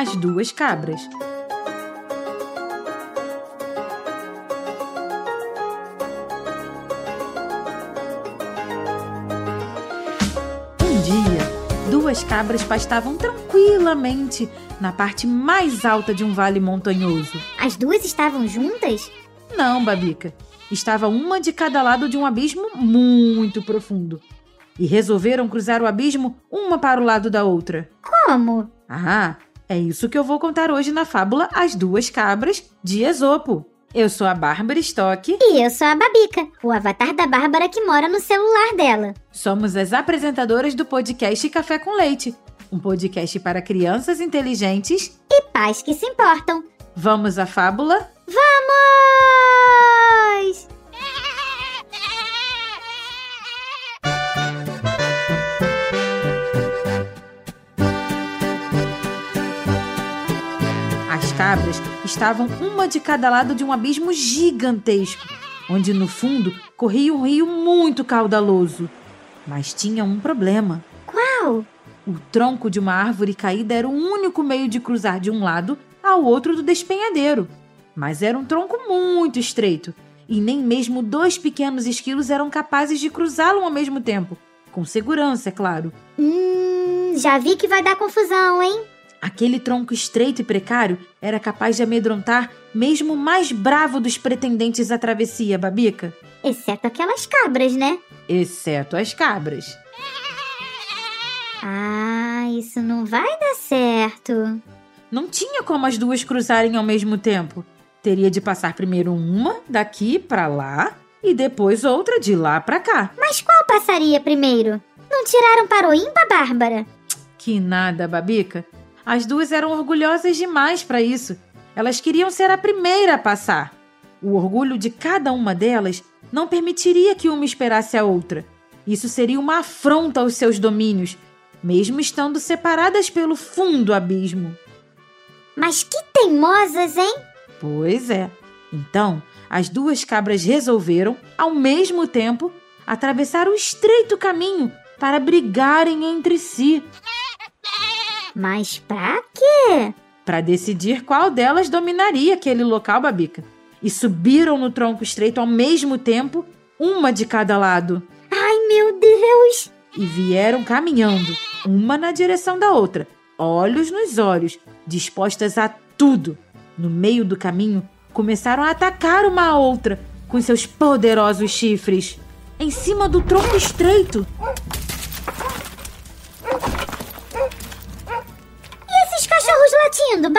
As Duas Cabras. Um dia, duas cabras pastavam tranquilamente na parte mais alta de um vale montanhoso. As duas estavam juntas? Não, Babica. Estava uma de cada lado de um abismo muito profundo. E resolveram cruzar o abismo uma para o lado da outra. Como? Ah, é isso que eu vou contar hoje na fábula As Duas Cabras de Esopo. Eu sou a Bárbara Stock. E eu sou a Babica, o avatar da Bárbara que mora no celular dela. Somos as apresentadoras do podcast Café com Leite, um podcast para crianças inteligentes e pais que se importam. Vamos à fábula? Cabras estavam uma de cada lado de um abismo gigantesco, onde no fundo corria um rio muito caudaloso. Mas tinha um problema. Qual? O tronco de uma árvore caída era o único meio de cruzar de um lado ao outro do despenhadeiro. Mas era um tronco muito estreito, e nem mesmo dois pequenos esquilos eram capazes de cruzá-lo ao mesmo tempo. Com segurança, é claro. Hum, já vi que vai dar confusão, hein? Aquele tronco estreito e precário era capaz de amedrontar mesmo o mais bravo dos pretendentes à travessia, Babica. Exceto aquelas cabras, né? Exceto as cabras. Ah, isso não vai dar certo. Não tinha como as duas cruzarem ao mesmo tempo. Teria de passar primeiro uma daqui para lá e depois outra de lá para cá. Mas qual passaria primeiro? Não tiraram para o ímpar, Bárbara? Que nada, Babica. As duas eram orgulhosas demais para isso. Elas queriam ser a primeira a passar. O orgulho de cada uma delas não permitiria que uma esperasse a outra. Isso seria uma afronta aos seus domínios, mesmo estando separadas pelo fundo abismo. Mas que teimosas, hein? Pois é. Então, as duas cabras resolveram, ao mesmo tempo, atravessar o estreito caminho para brigarem entre si. Mas pra quê? Para decidir qual delas dominaria aquele local, Babica. E subiram no tronco estreito ao mesmo tempo, uma de cada lado. Ai, meu Deus! E vieram caminhando, uma na direção da outra, olhos nos olhos, dispostas a tudo. No meio do caminho, começaram a atacar uma a outra com seus poderosos chifres. Em cima do tronco estreito.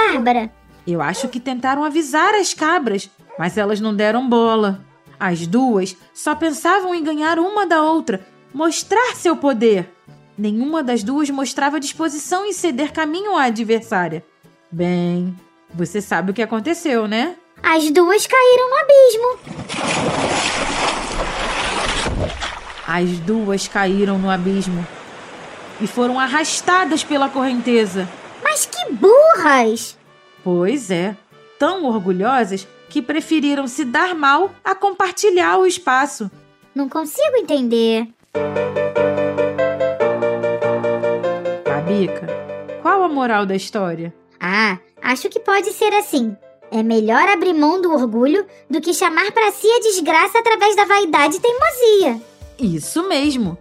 Bárbara? Eu acho que tentaram avisar as cabras, mas elas não deram bola. As duas só pensavam em ganhar uma da outra, mostrar seu poder. Nenhuma das duas mostrava disposição em ceder caminho à adversária. Bem, você sabe o que aconteceu, né? As duas caíram no abismo. As duas caíram no abismo e foram arrastadas pela correnteza. Mas que burras! Pois é, tão orgulhosas que preferiram se dar mal a compartilhar o espaço. Não consigo entender. Babica, qual a moral da história? Ah, acho que pode ser assim. É melhor abrir mão do orgulho do que chamar para si a desgraça através da vaidade e teimosia. Isso mesmo.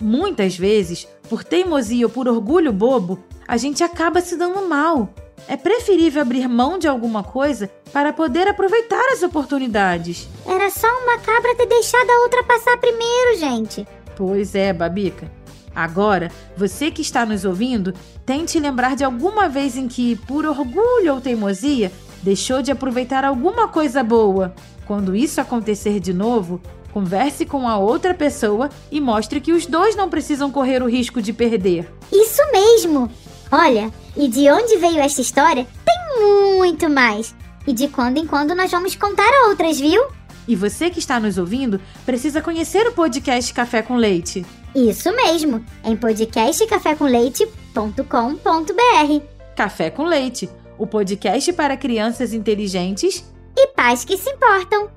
Muitas vezes, por teimosia ou por orgulho bobo, a gente acaba se dando mal. É preferível abrir mão de alguma coisa para poder aproveitar as oportunidades. Era só uma cabra ter deixado a outra passar primeiro, gente. Pois é, Babica. Agora, você que está nos ouvindo, tente lembrar de alguma vez em que, por orgulho ou teimosia, deixou de aproveitar alguma coisa boa. Quando isso acontecer de novo, converse com a outra pessoa e mostre que os dois não precisam correr o risco de perder. Isso mesmo! Olha, e de onde veio esta história? Tem muito mais! E de quando em quando nós vamos contar outras, viu? E você que está nos ouvindo precisa conhecer o podcast Café com Leite. Isso mesmo, em podcastcafécomleite.com.br. Café com Leite, o podcast para crianças inteligentes E pais que se importam.